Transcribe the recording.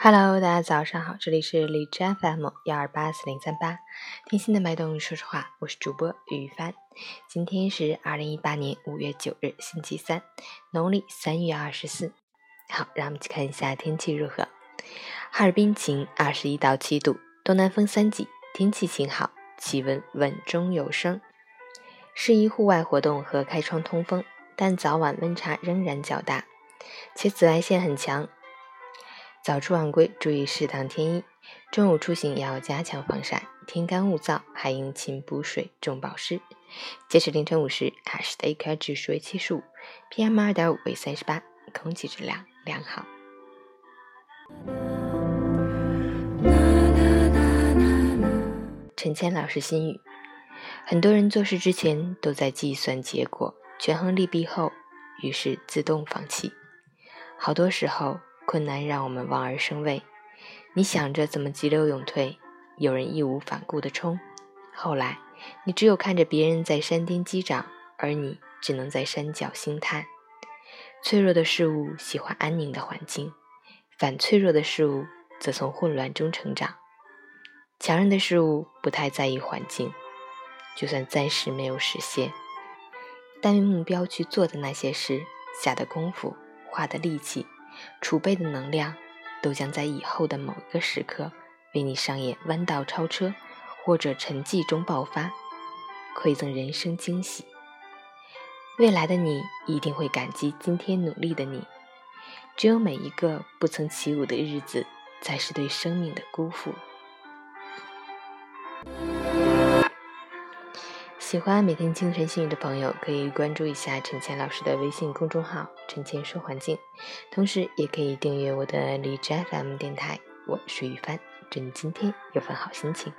Hello，大家早上好，这里是荔枝 FM 幺二八四零三八，听心的脉动，说实话，我是主播于帆。今天是二零一八年五月九日，星期三，农历三月二十四。好，让我们去看一下天气如何。哈尔滨晴，二十一到七度，东南风三级，天气晴好，气温稳中有升，适宜户外活动和开窗通风，但早晚温差仍然较大，且紫外线很强。早出晚归，注意适当添衣。中午出行要加强防晒，天干物燥，还应勤补水、重保湿。截止凌晨五时，海市的 AQI 指数为七十五，PM 二点五为三十八，空气质量良好。陈谦老师心语：很多人做事之前都在计算结果，权衡利弊后，于是自动放弃。好多时候。困难让我们望而生畏，你想着怎么急流勇退，有人义无反顾地冲，后来你只有看着别人在山巅击掌，而你只能在山脚兴叹。脆弱的事物喜欢安宁的环境，反脆弱的事物则从混乱中成长。强韧的事物不太在意环境，就算暂时没有实现，但为目标去做的那些事，下的功夫，花的力气。储备的能量，都将在以后的某一个时刻，为你上演弯道超车，或者沉寂中爆发，馈赠人生惊喜。未来的你一定会感激今天努力的你。只有每一个不曾起舞的日子，才是对生命的辜负。喜欢每天清晨幸运的朋友，可以关注一下陈倩老师的微信公众号“陈倩说环境”，同时也可以订阅我的荔枝 FM 电台。我是雨帆，祝你今天有份好心情。